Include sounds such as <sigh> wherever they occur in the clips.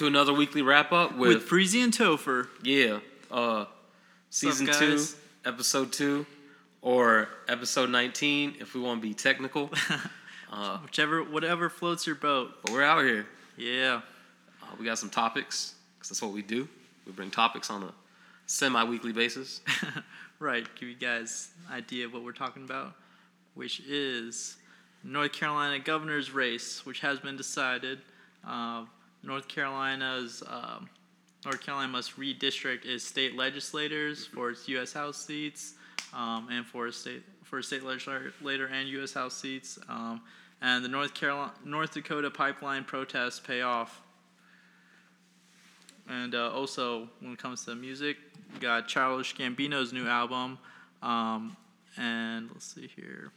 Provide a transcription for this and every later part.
to another weekly wrap up with, with Freezy and Topher. yeah, uh, season Sup, two, episode two, or episode nineteen if we want to be technical. <laughs> uh, Whichever, whatever floats your boat. but we're out here. Yeah. Uh, we got some topics because that's what we do. We bring topics on a semi-weekly basis. <laughs> right. Give you guys an idea of what we're talking about, which is North Carolina governor's race, which has been decided. Uh, North Carolina's um North Carolina must redistrict its state legislators for its U.S. House seats, um, and for state for state legislator and U.S. House seats. Um, and the North Carolina North Dakota pipeline protests pay off. And uh, also, when it comes to music, we got Childish Gambino's new album, um, and let's see here,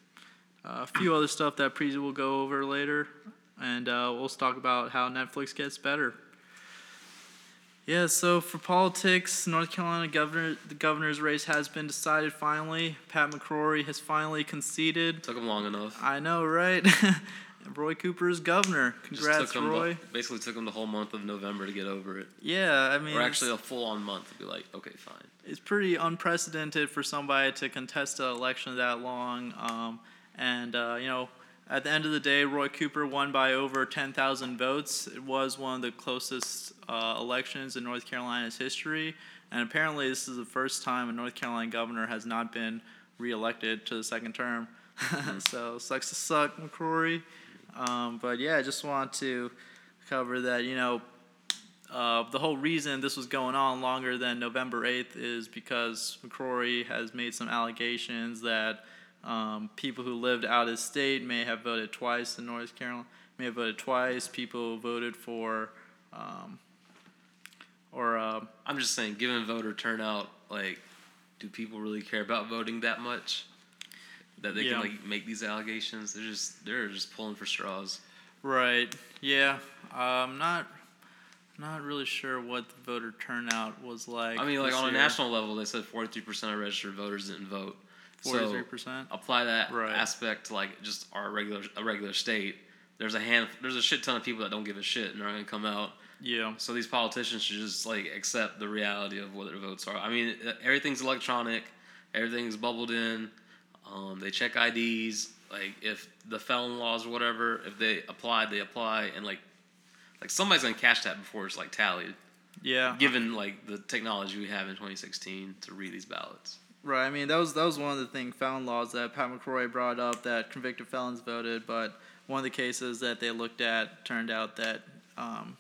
uh, a few other stuff that Preezy will go over later, and uh, we'll talk about how Netflix gets better. Yeah, so for politics, North Carolina governor, the governor's race has been decided finally. Pat McCrory has finally conceded. Took him long enough. I know, right? <laughs> Roy Cooper is governor. Congrats, took 'em the- Roy. basically took him the whole month of November to get over it, Yeah, I mean, or actually a full-on month to be like, okay, fine. it's pretty unprecedented for somebody to contest an election that long. Um, and, uh, you know, at the end of the day, Roy Cooper won by over 10,000 votes. It was one of the closest uh, elections in North Carolina's history. And apparently, this is the first time a North Carolina governor has not been reelected to the second term. <laughs> so, sucks to suck, McCrory. Um, but yeah, I just want to cover that, you know, uh, the whole reason this was going on longer than November 8th is because McCrory has made some allegations that um, people who lived out of state may have voted twice in North Carolina, may have voted twice. People who voted for, um, or uh, I'm just saying, given voter turnout, like, do people really care about voting that much? That they Yeah. can like make these allegations? They're just they're just pulling for straws. right, yeah, I'm not. Not really sure what the voter turnout was like. I mean, like on a national level, they said 43% of registered voters didn't vote. So 43%. apply that Right. aspect to like just our regular a regular state. There's a hand. There's a shit ton of people that don't give a shit and are not gonna come out. Yeah. So these politicians should just like accept the reality of what their votes are. I mean, everything's electronic, everything's bubbled in. Um, they check IDs. Like if the felon laws or whatever, if they apply, they apply, and like like somebody's gonna catch that before it's like tallied. Yeah. Given like the technology we have in 2016 to read these ballots. Right. I mean, that was that was one of the thing felon laws that Pat McCrory brought up that convicted felons voted, but one of the cases that they looked at turned out that um,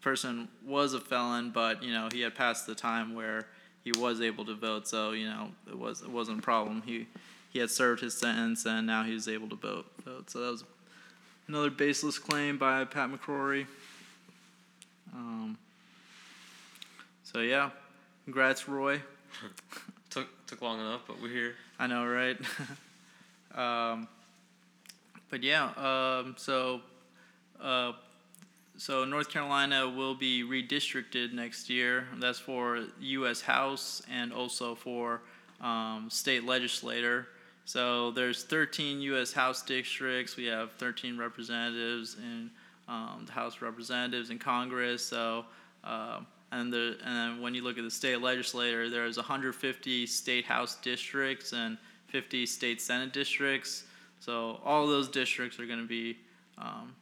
the person was a felon, but you know he had passed the time where he was able to vote, so you know it was it wasn't a problem. He he had served his sentence and now he was able to vote. vote. So that was another baseless claim by Pat McCrory. Um, so yeah, congrats, Roy. <laughs> Took took long enough, but we're here. I know, right? <laughs> um, but yeah, um, so uh, so North Carolina will be redistricted next year. That's for U.S. House and also for um, state legislator. So there's 13 U.S. House districts. We have 13 representatives in um, the House of Representatives in Congress. So um, and and when you look at the state legislature, there's 150 state House districts and 50 state Senate districts. So all those districts are going to be um,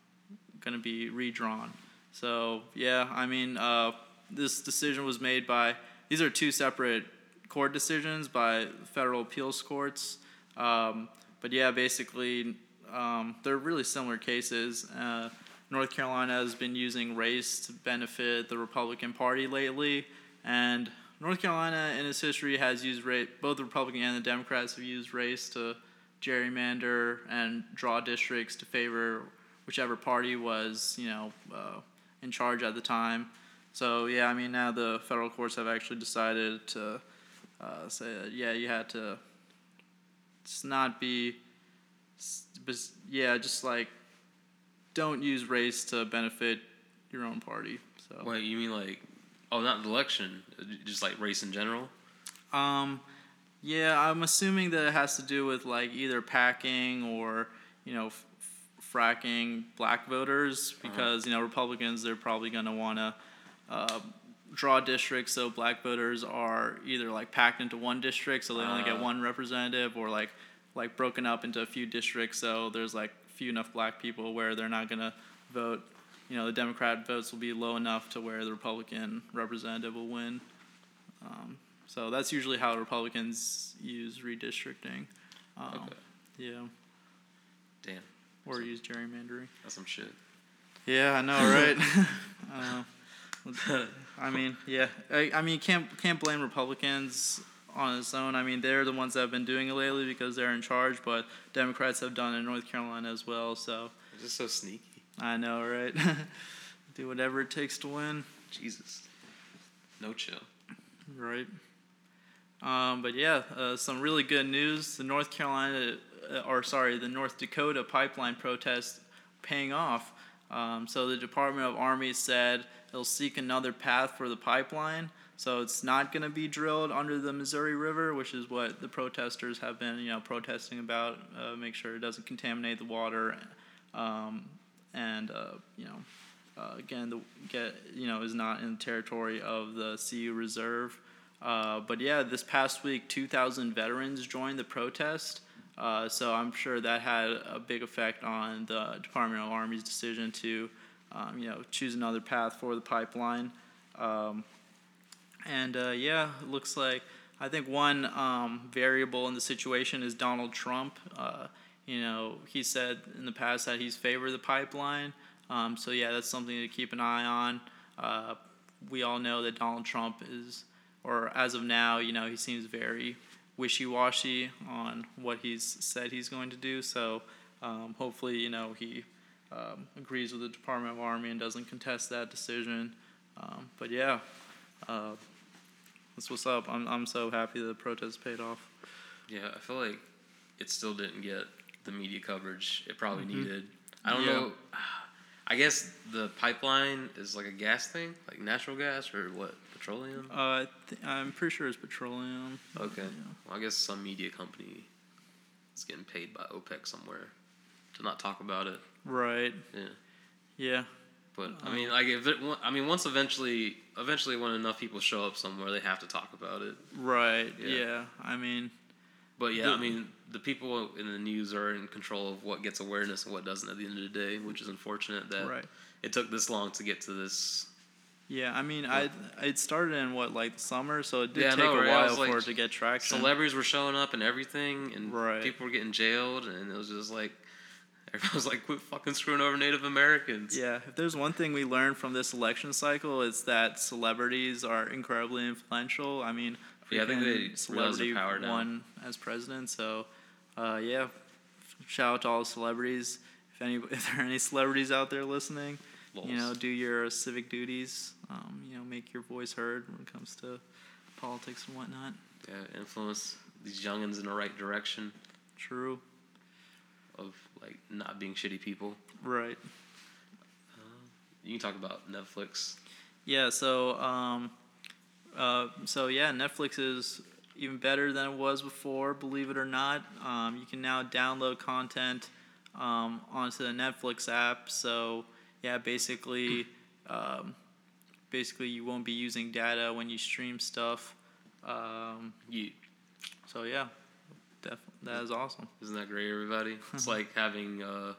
going to be redrawn. So yeah, I mean, uh, this decision was made by these are two separate court decisions by federal appeals courts. Um, but yeah, basically, um, they're really similar cases. Uh, North Carolina has been using race to benefit the Republican Party lately, and North Carolina in its history has used race. Both the Republican and the Democrats have used race to gerrymander and draw districts to favor whichever party was, you know, uh, in charge at the time. So yeah, I mean now the federal courts have actually decided to uh, say that yeah, you had to just not be, yeah, just like don't use race to benefit your own party. So Wait, you mean like, oh, not the election, just like race in general? Um, yeah, I'm assuming that it has to do with like either packing or you know f- fracking black voters because you know Republicans they're probably gonna want to uh, draw districts so black voters are either like packed into one district so they only get Ah. one representative or like like broken up into a few districts so there's like few enough black people where they're not going to vote. You know the democrat votes will be low enough to where the republican representative will win. Um, so that's usually how republicans use redistricting. Um, Okay. yeah. Damn, or use gerrymandering. That's some shit. yeah i know right? <laughs> <laughs> Uh, I mean, yeah. I, I mean, can't can't blame Republicans on its own. I mean, they're the ones that have been doing it lately because they're in charge. But Democrats have done it in North Carolina as well. So It's just so sneaky. I know, right? <laughs> Do whatever it takes to win, Jesus. No chill. right? Um, but yeah, uh, some really good news. The North Carolina, uh, or sorry, the North Dakota pipeline protest paying off. Um, so the Department of Army said it'll seek another path for the pipeline. So it's not going to be drilled under the Missouri River, which is what the protesters have been, you know, protesting about. Uh, make sure it doesn't contaminate the water, um, and uh, you know, uh, again, the get you know is not in the territory of the CU Reserve. Uh, but yeah, this past week, 2,000 veterans joined the protest. Uh, so I'm sure that had a big effect on the Department of Army's decision to, um, you know, choose another path for the pipeline. Um, and uh, yeah, it looks like I think one um, variable in the situation is Donald Trump. Uh, you know, he said in the past that he's favored the pipeline. Um, so yeah, that's something to keep an eye on. Uh, we all know that Donald Trump is, or as of now, you know, he seems very wishy-washy on what he's said he's going to do. So um, hopefully, you know, he um, agrees with the Department of Army and doesn't contest that decision. Um, but yeah, uh, that's what's up. I'm I'm so happy the protest paid off. Yeah, I feel like it still didn't get the media coverage it probably Mhm. needed. I don't Yeah. know. I guess the pipeline is like a gas thing, like natural gas or what? Petroleum? Uh, th- I'm pretty sure it's petroleum. Okay. Yeah. Well, I guess some media company is getting paid by OPEC somewhere to not talk about it. Right. Yeah. Yeah. But I Um, mean, like if it, I mean, once eventually, eventually, when enough people show up somewhere, they have to talk about it. Right. Yeah. Yeah. I mean, But yeah, The- I mean, the people in the news are in control of what gets awareness and what doesn't at the end of the day, which is unfortunate that right. it took this long to get to this. Yeah. I mean, I it started in what like the summer, so it did Yeah, take a right? I while like, for it to get traction. Celebrities were showing up and everything, and Right. people were getting jailed, and it was just like everyone was like, "Quit fucking screwing over Native Americans." Yeah, if there's one thing we learned from this election cycle, it's that celebrities are incredibly influential. I mean, Yeah, I think they freaking realize their celebrity power now. won as president. So, uh, yeah, shout out to all the celebrities. If any, <laughs> if there are any celebrities out there listening, you know, do your civic duties. Um, you know, make your voice heard when it comes to politics and whatnot. yeah, influence these youngins in the right direction True. Of like not being shitty people. Right. You can talk about Netflix. Yeah, so um, uh, so yeah, Netflix is even better than it was before. Believe it or not, um, you can now download content um, onto the Netflix app. So yeah, basically, <clears throat> um, basically you won't be using data when you stream stuff. Um, You so yeah, def- that is awesome. Isn't that great, everybody? It's <laughs> like having uh,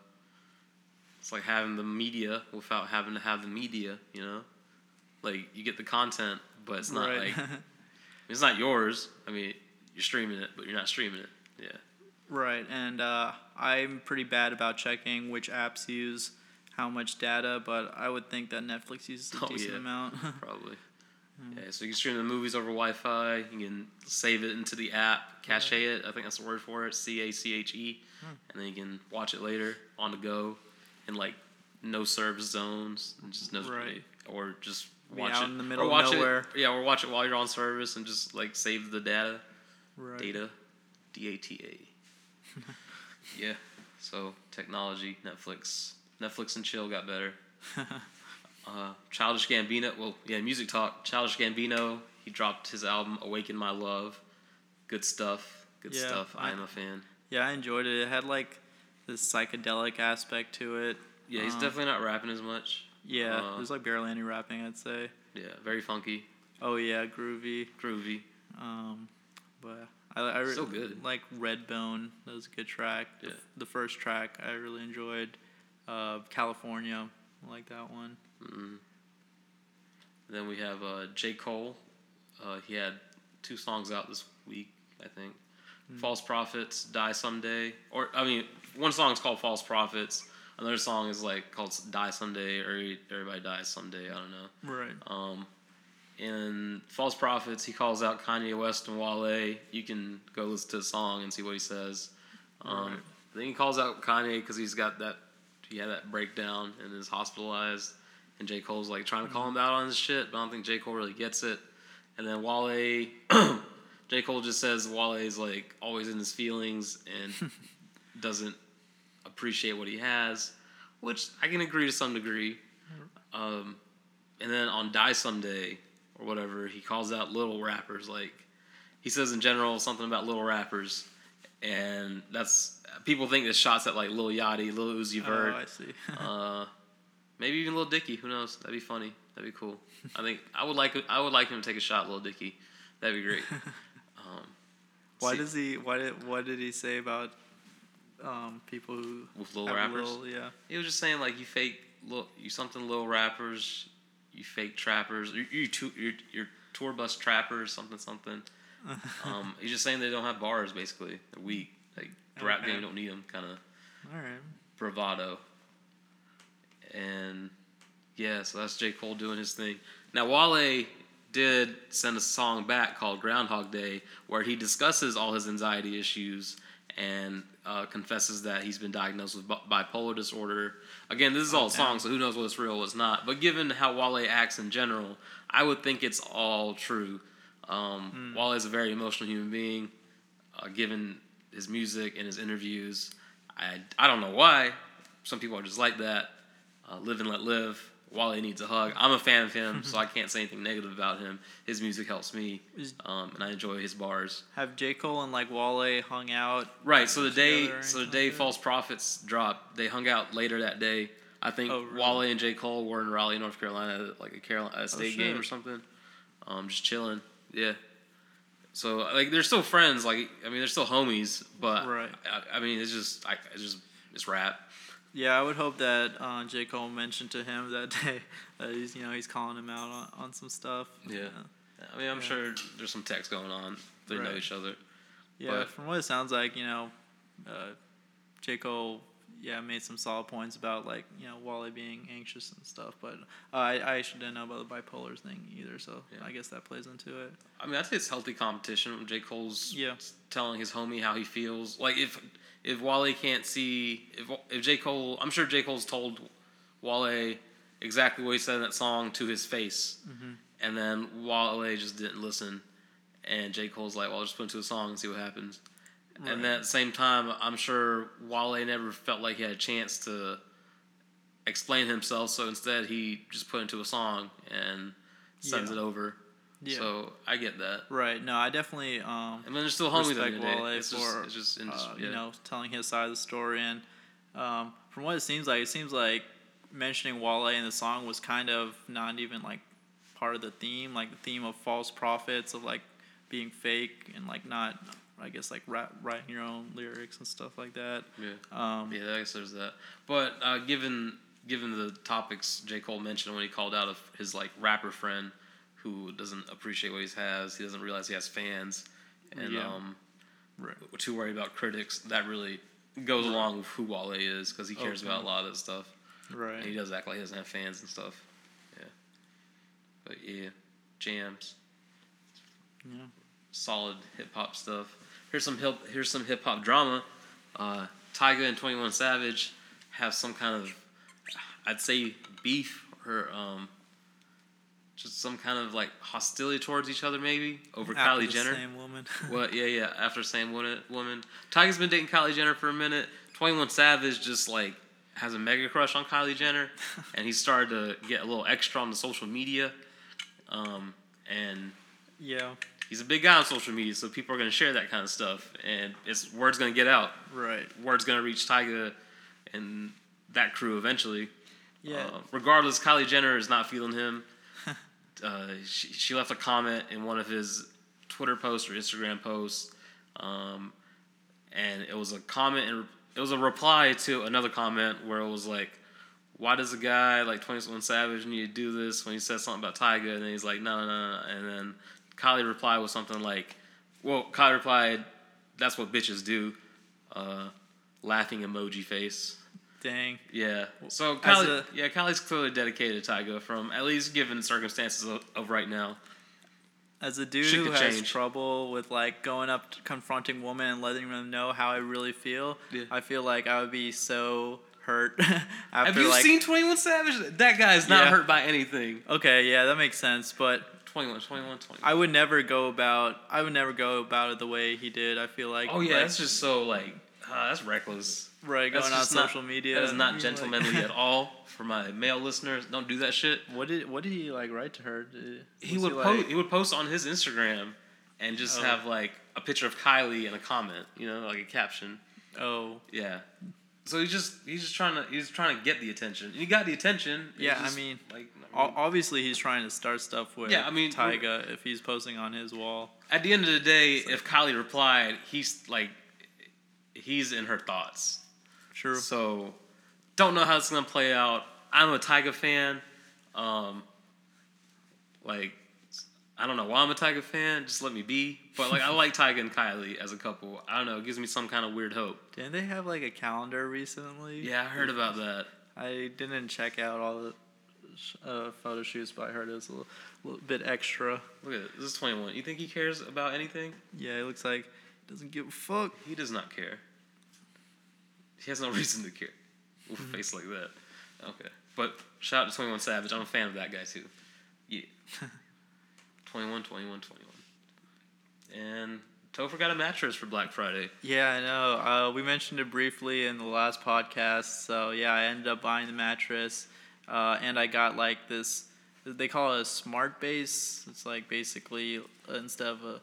it's like having the media without having to have the media. You know, like you get the content, but it's not right. like <laughs> it's not yours. I mean, you're streaming it, but you're not streaming it. Yeah, Right, and uh, I'm pretty bad about checking which apps use how much data, but I would think that Netflix uses a Oh, decent yeah. amount. <laughs> probably. Yeah, so you can stream the movies over Wi-Fi. You can save it into the app, cache it. I think that's the word for it. C A C H E, Hmm. and then you can watch it later on the go, in like no service zones, and just no Right. or just watch it in the middle or of watch nowhere. It, yeah, or watch it while you're on service and just like save the data. right. Data, D A T A. <laughs> Yeah. So technology, Netflix, Netflix and chill got better. <laughs> Uh, Childish Gambino, well, yeah, music talk. Childish Gambino, he dropped his album "Awaken My Love." Good stuff. Good Yeah, stuff. I I- am a fan. yeah, I enjoyed it. It had like this psychedelic aspect to it. Yeah, he's Um, definitely not rapping as much. Yeah, Uh, there's like barely any rapping, I'd say. Yeah, very funky, Oh yeah, groovy. groovy. Um, but I, I re- So good. like Redbone. That was a good track. The, Yeah. the first track I really enjoyed. Uh, California, I like that one. Mm. Then we have uh, J. Cole. Uh, he had two songs out this week, I think. False Prophets, Die Someday. Or, I mean, one song is called False Prophets. Another song is like called Die Someday or Everybody Dies Someday. I don't know. Right. Um, in False Prophets, he calls out Kanye West and Wale. You can go listen to the song and see what he says. Um, Right. Then he calls out Kanye because he's got that, he had that breakdown and is hospitalized. And J. Cole's like trying to call him out on his shit, but I don't think J. Cole really gets it. And then Wale, <clears throat> J. Cole just says Wale is like always in his feelings and <laughs> doesn't appreciate what he has, which I can agree to some degree. Um, and then on Die Someday or whatever, he calls out little rappers. Like he says in general something about little rappers, and that's people think this shots at like Lil Yachty, Lil Uzi Vert. Oh, Vert, I see. <laughs> uh, maybe even Lil Dicky. Who knows? That'd be funny. That'd be cool. I think I would like I would like him to take a shot, Lil Dicky. That'd be great. <laughs> Um, why see- does he? Why did? What did he say about um, people who with little rappers? little- yeah. He was just saying like you fake little, you something little rappers, you fake trappers, you you tu- you're tour bus trappers, something something. <laughs> Um, he's just saying they don't have bars basically. They're weak. Like the rap Okay. game don't need them. Kind of All right. bravado. And yeah, so that's J Cole doing his thing. Now Wale did send a song back called Groundhog Day where he discusses all his anxiety issues and uh, confesses that he's been diagnosed with bipolar disorder. Again, this is all a song, so who knows what's real, what's not. But given how Wale acts in general, I would think it's all true. Um, Wale is a very emotional human being. Uh, given his music and his interviews, I I don't know why. Some people are just like that. Uh, live and let live. Wale needs a hug. I'm a fan of him, so I <laughs> can't say anything negative about him. His music helps me, um, and I enjoy his bars. Have J Cole and like Wale hung out? Right. So the day, so the day? False Prophets dropped, they hung out later that day. I think Oh, really? Wale and J Cole were in Raleigh, North Carolina, like a Carolina a state game or something. Um, just chilling. Yeah. So like they're still friends. Like I mean, they're still homies. But Right. I, I mean, it's just I, it's just it's rap. Yeah, I would hope that uh, J Cole mentioned to him that day <laughs> that he's you know he's calling him out on, on some stuff. Yeah. I mean, I'm Yeah. sure there's some text going on. They know each other. Yeah, But- from what it sounds like, you know, uh, J. Cole, yeah, made some solid points about like you know Wale being anxious and stuff. But uh, I I actually didn't know about the bipolar thing either, so Yeah. I guess that plays into it. I mean, I'd say it's healthy competition. When J. Cole's Yeah. telling his homie how he feels. Like if if Wale can't see if if J. Cole, I'm sure J. Cole's told Wale exactly what he said in that song to his face, Mm-hmm. and then Wale just didn't listen, and J. Cole's like, "Well, I'll just put it to a song and see what happens." Right. And then at the same time, I'm sure Wale never felt like he had a chance to explain himself, so instead he just put it into a song and sends Yeah. it over. Yeah. So I get that. Right. No, I definitely um, I mean, they're still homies at the respect end of the day. Wale It's just, it's just, in uh, yeah. you know telling his side of the story and um, from what it seems like, it seems like mentioning Wale in the song was kind of not even like part of the theme, like the theme of false prophets of like being fake and like not, I guess like rap, writing your own lyrics and stuff like that. yeah, Um, yeah. I guess there's that. But uh, given given the topics J Cole mentioned when he called out of his like rapper friend who doesn't appreciate what he has, he doesn't realize he has fans, and Yeah. um, Right. too worried about critics. That really goes along with who Wale is because he cares Okay. about a lot of that stuff. Right. And he does act like he doesn't have fans and stuff. Yeah. But yeah, jams. Yeah. solid hip hop stuff. Here's some hip here's some hip hop drama. Uh, Tyga and Twenty One Savage have some kind of I'd say beef or um, just some kind of like hostility towards each other maybe over After Kylie the Jenner. Same woman. <laughs> What? Yeah, yeah. After same woman, woman. Tyga's been dating Kylie Jenner for a minute. Twenty One Savage just like has a mega crush on Kylie Jenner, <laughs> and he started to get a little extra on the social media. Um, and yeah. he's a big guy on social media, so people are gonna share that kind of stuff, and it's word's gonna get out. Right. Word's gonna reach Tyga and that crew eventually. Yeah. Uh, regardless, Kylie Jenner is not feeling him. Uh, she, she left a comment in one of his Twitter posts or Instagram posts, um, and it was a comment and it was a reply to another comment where it was like, "Why does a guy like Twenty One Savage need to do this?" When he said something about Tyga, and he's like, "No, no, no,", no. and then Kylie replied with something like, "Well, Kylie replied, that's what bitches do," uh, laughing emoji face. Dang. Yeah. So Kylie, a- yeah, Kylie's clearly dedicated to Tyga from at least given circumstances of, of right now. As a dude who has change. trouble with like going up confronting women and letting them know how I really feel, Yeah. I feel like I would be so hurt <laughs> after Have you like seen Twenty One Savage? That guy is not Yeah. hurt by anything. Okay, yeah, that makes sense, but 21, 21, 21. I would never go about I would never go about it the way he did. I feel like oh yeah, like, that's just so like uh, that's reckless. Right That's going on just not- social media. That is not being like- gentlemanly at all. For my male listeners, don't do that shit. What did what did he like write to her? Did- He would like- post. He would post on his Instagram, and just Oh. have like a picture of Kylie and a comment. You know, like a caption. Oh, Yeah. So he's just he's just trying to he's trying to get the attention. He got the attention. Yeah, I mean, like o- obviously he's trying to start stuff with Yeah, I mean, Tyga if he's posting on his wall. at the end of the day, if Kylie replied, he's like he's in her thoughts. True. So don't know how it's gonna play out. I'm a Tyga fan. Um, like I don't know why I'm a Tyga fan. Just let me be. But like I like Tyga and Kylie as a couple. I don't know. It gives me some kind of weird hope. Didn't they have like a calendar recently? Yeah, I heard about that. I didn't check out all the uh, photo shoots, but I heard it was a little, little bit extra. Look at this. This is 21. You think he cares about anything? Yeah, it looks like he doesn't give a fuck. He does not care. He has no <laughs> reason to care. With Mm-hmm. a face like that. Okay. But shout out to 21 Savage. I'm a fan of that guy too. Yeah. <laughs> 21, 21, 21. And Topher got a mattress for Black Friday. Yeah, I know. Uh, we mentioned it briefly in the last podcast. So yeah, I ended up buying the mattress, uh, and I got like this. They call it a smart base. It's like basically instead of a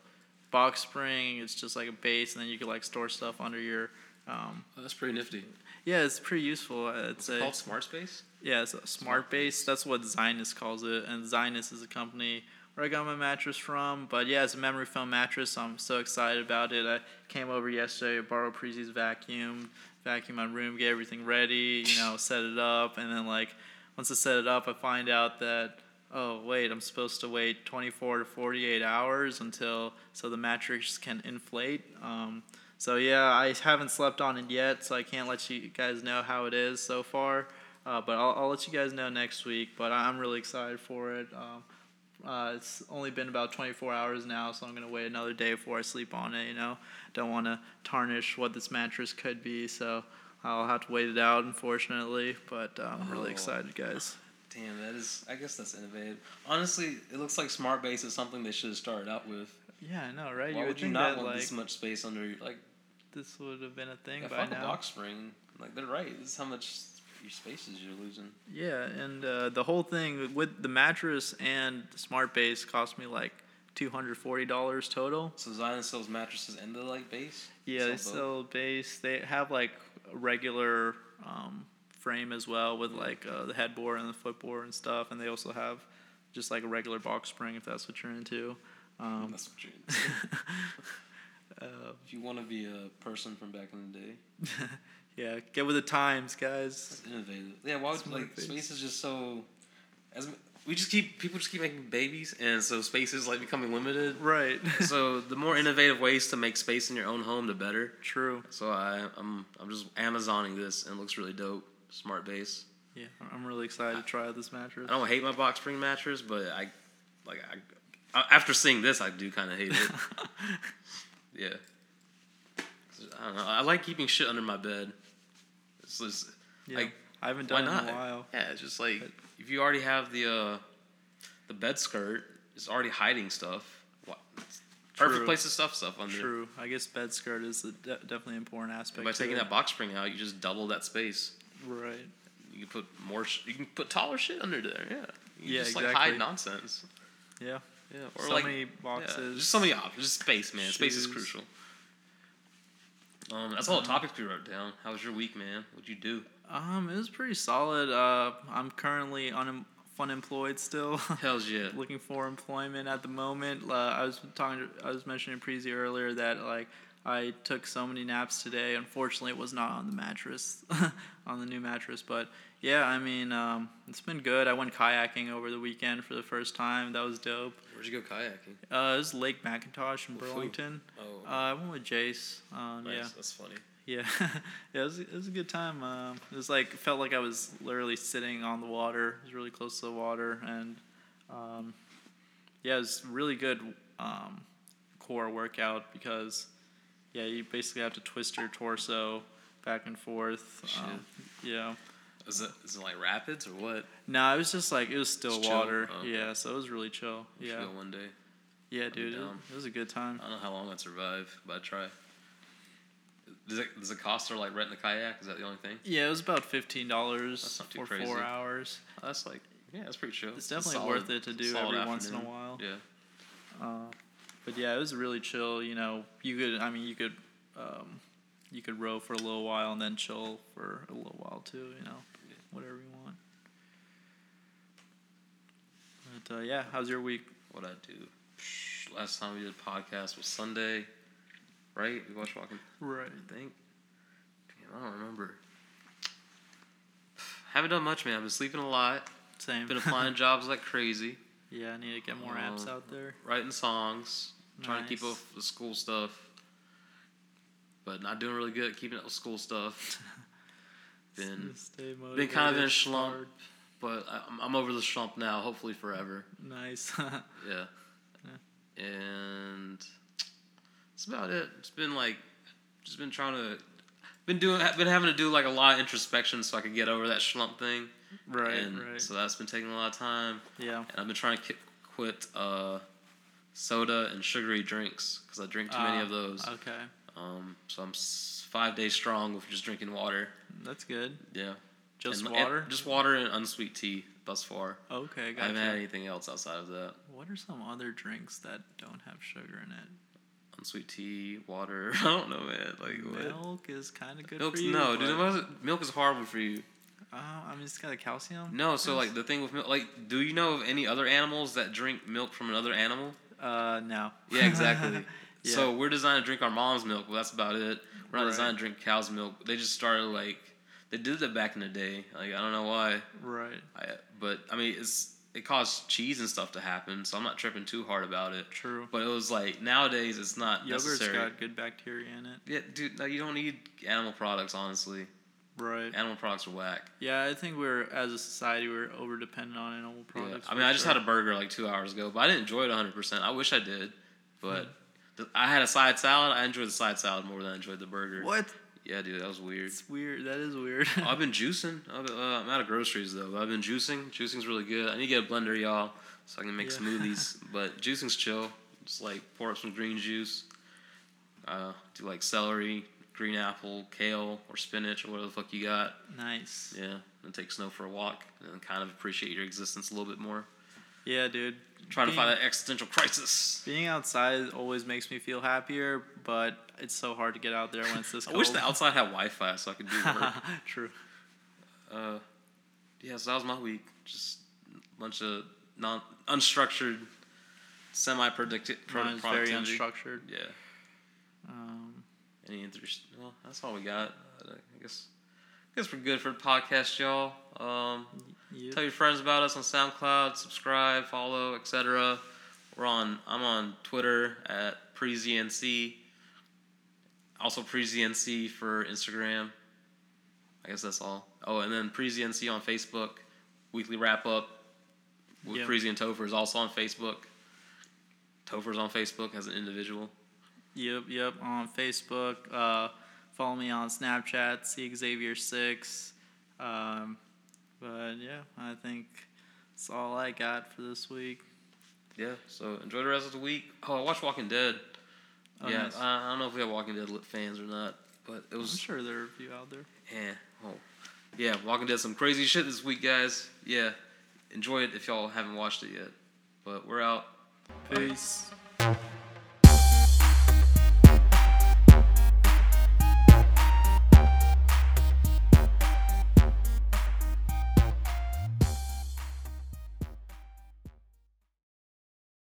box spring, it's just like a base, and then you can like store stuff under your. Um, Oh, that's pretty nifty. yeah, it's pretty useful. It's a Called Smart Space? yeah, it's a smart base. That's what Zinus calls it, and Zinus is a company where I got my mattress from. But yeah, it's a memory foam mattress. So I'm so excited about it. I came over yesterday, borrowed Prezi's vacuum, vacuum my room, get everything ready, you know, <laughs> set it up, and then like once I set it up, I find out that oh wait, I'm supposed to wait 24 to 48 hours until so the mattress can inflate. Um, so yeah, I haven't slept on it yet, so I can't let you guys know how it is so far. Uh, but I'll, I'll let you guys know next week. But I'm really excited for it. Um, uh, it's only been about 24 hours now, so I'm gonna wait another day before I sleep on it. You know, don't want to tarnish what this mattress could be, so I'll have to wait it out, unfortunately. But uh, I'm really Oh. excited, guys. Damn, that is. I guess that's innovative. Honestly, it looks like Smart Base is something they should have started out with. Yeah, I know, right? Why you would would you not want like this much space under your like? This would have been a thing Yeah, by fuck a box spring. Like they're right. This is how much your spaces you're losing. Yeah, and uh, the whole thing with the mattress and the smart base cost me like two hundred forty dollars total. So Zinus sells mattresses and the like base. Yeah, they both? sell base. They have like a regular um, frame as well with like uh, the headboard and the footboard and stuff, and they also have just like a regular box spring if that's what you're into. Um, That's what you're into. <laughs> uh, If you want to be a person from back in the day, <laughs> yeah, get with the times, guys. it's innovative. Yeah, why would like space is just so. As we just keep people just keep making babies, and so space is like becoming limited. Right. <laughs> so the more innovative ways to make space in your own home, the better. True. So I, I'm I'm just Amazoning this and it looks really dope. Smart base. Yeah, I'm really excited to try out this mattress. I don't hate my box spring mattress, but I like I after seeing this, I do kind of hate it. <laughs> yeah. I don't know. I like keeping shit under my bed. It's just Yeah, like I haven't done it in a while. Yeah, it's just like if you already have the uh, the bed skirt, it's already hiding stuff. What? Perfect place to stuff stuff under. True. I guess bed skirt is a de- definitely an important aspect. By taking it. that box spring out, you just double that space. Right. You can put more. Sh- you can put taller shit under there. Yeah. You Yeah, just like exactly. hide nonsense. Yeah. Yeah. Or so like many yeah, boxes. just so many options. Just space, man. Space is crucial. Um, that's all the topics we wrote down. How was your week, man? What'd you do? Um, it was pretty solid. Uh, I'm currently unem- unemployed still. <laughs> Hell's yeah. Looking for employment at the moment. Uh, I was talking. To, I was mentioning Prezi earlier that like I took so many naps today. Unfortunately, it was not on the mattress, <laughs> on the new mattress. But yeah, I mean, um, it's been good. I went kayaking over the weekend for the first time. That was dope. Where'd you go kayaking? Uh, it was Lake Mackintosh in With? Burlington. Oh, Uh, I went with Jace. Um, nice. Yeah. That's funny. Yeah, <laughs> yeah, it was, it was a good time. Um, it was like felt like I was literally sitting on the water. It was really close to the water, and um, yeah, it was really good um, core workout because yeah, you basically have to twist your torso back and forth. Um, yeah. Is it is it like rapids or what? No, it was just like it was still Just water. Oh, okay. Yeah, so it was really chill. We Yeah, go one day. yeah, dude, it, down. it was a good time. I don't know how long I'd survive, but I'd try. Does it does it cost her like renting a kayak? Is that the only thing? Yeah, it was about fifteen dollars That's not too for crazy. four hours. That's like yeah, that's pretty chill. It's definitely solid- worth it to do every once in a while. Yeah. Uh, but yeah, it was really chill. You know, you could. I mean, you could. Um, you could row for a little while and then chill for a little while too. You know, whatever you want. But uh, yeah, how's your week? What I do? Psh, Last time we did a podcast was Sunday, right? We watched Walking. Right. I think. Damn, I don't remember. <sighs> Haven't done much, man. I've been sleeping a lot. Same. Been applying <laughs> jobs like crazy. yeah, I need to get more apps Um, out there. Writing songs. Trying to keep up with school stuff. But not doing really good keeping up with school stuff. <laughs> Been been kind of in a slump. hard. But I- I'm, I'm over the slump now, hopefully forever. Nice. <laughs> Yeah. And that's about it. It's been like, just been trying to, been doing, been having to do like a lot of introspection so I could get over that slump thing. right. and right. So that's been taking a lot of time. yeah. And I've been trying to ki- quit uh, soda and sugary drinks because I drink too many Ah, of those. Okay. Um, so I'm s- five days strong with just drinking water. That's good. Yeah. Just And- and water. just water and unsweet tea thus far. okay. gotcha. I haven't had anything else outside of that. What are some other drinks that don't have sugar in it? Unsweet tea, water. <laughs> I don't know, man. Like what? Milk is kind of good Milk's for you. no, dude. Milk- Milk is horrible for you. Uh, I mean, it's got a calcium. No, so like the thing with milk, like, do you know of any other animals that drink milk from another animal? Uh, no. Yeah, exactly. <laughs> Yeah. So we're designed to drink our mom's milk, but that's about it. Not Right. to drink cow's milk. They just started like they did that back in the day. Like I don't know why. Right. I, but I mean, it's it caused cheese and stuff to happen, so I'm not tripping too hard about it. True. But it was like nowadays it's not Yogurt's necessary. got good bacteria in it. Yeah, dude, no, you don't need animal products. Honestly, Right. animal products are whack. Yeah, I think we're as a society we're over dependent on animal Yeah. products. I for mean, I just sure. had a burger like two hours ago, but I didn't enjoy it 100. percent I wish I did, but. Hmm. I had a side salad. I enjoyed the side salad more than I enjoyed the burger. What? Yeah, dude, that was weird. It's weird. That is weird. <laughs> I've been <laughs> juicing. I've been, uh, I'm out of groceries though. But I've been juicing. Juicing's really good. I need to get a blender, y'all, so I can make Yeah. smoothies. <laughs> but juicing's chill. Just like pour up some green juice. Uh, do like celery, green apple, kale, or spinach, or whatever the fuck you got. nice. Yeah, and take Snow for a walk, and kind of appreciate your existence a little bit more. Yeah, dude. Trying to find that existential crisis. Being outside always makes me feel happier, but it's so hard to get out there when it's this <laughs> I cold. wish the outside had Wi-Fi so I could do <laughs> work. True. Uh, yeah, so that was my week. Just a bunch of non unstructured, semi predicted Mine's very unstructured. Yeah. Um, Any interest? Well, that's all we got. I guess. I guess we're good for the podcast, y'all. Um, yeah. tell your friends about us on SoundCloud. Subscribe, follow, etc. We're on. I'm on Twitter at PreZNC. Also PreZNC for Instagram. I guess that's all. Oh, and then PreZNC on Facebook. Weekly wrap up with Yep. Prezi and Topher is also on Facebook. Topher's on Facebook as an individual. Yep, yep. On Facebook, uh, follow me on Snapchat, C Xavier Six. Um, but yeah, I think that's all I got for this week. Yeah. So enjoy the rest of the week. Oh, I watched Walking Dead. Oh, yeah, nice. I, I don't know if we have Walking Dead fans or not, but it was. I'm sure there are a few out there. Yeah. Oh. Yeah, Walking Dead some crazy shit this week, guys. Yeah. Enjoy it if y'all haven't watched it yet. But we're out. Peace.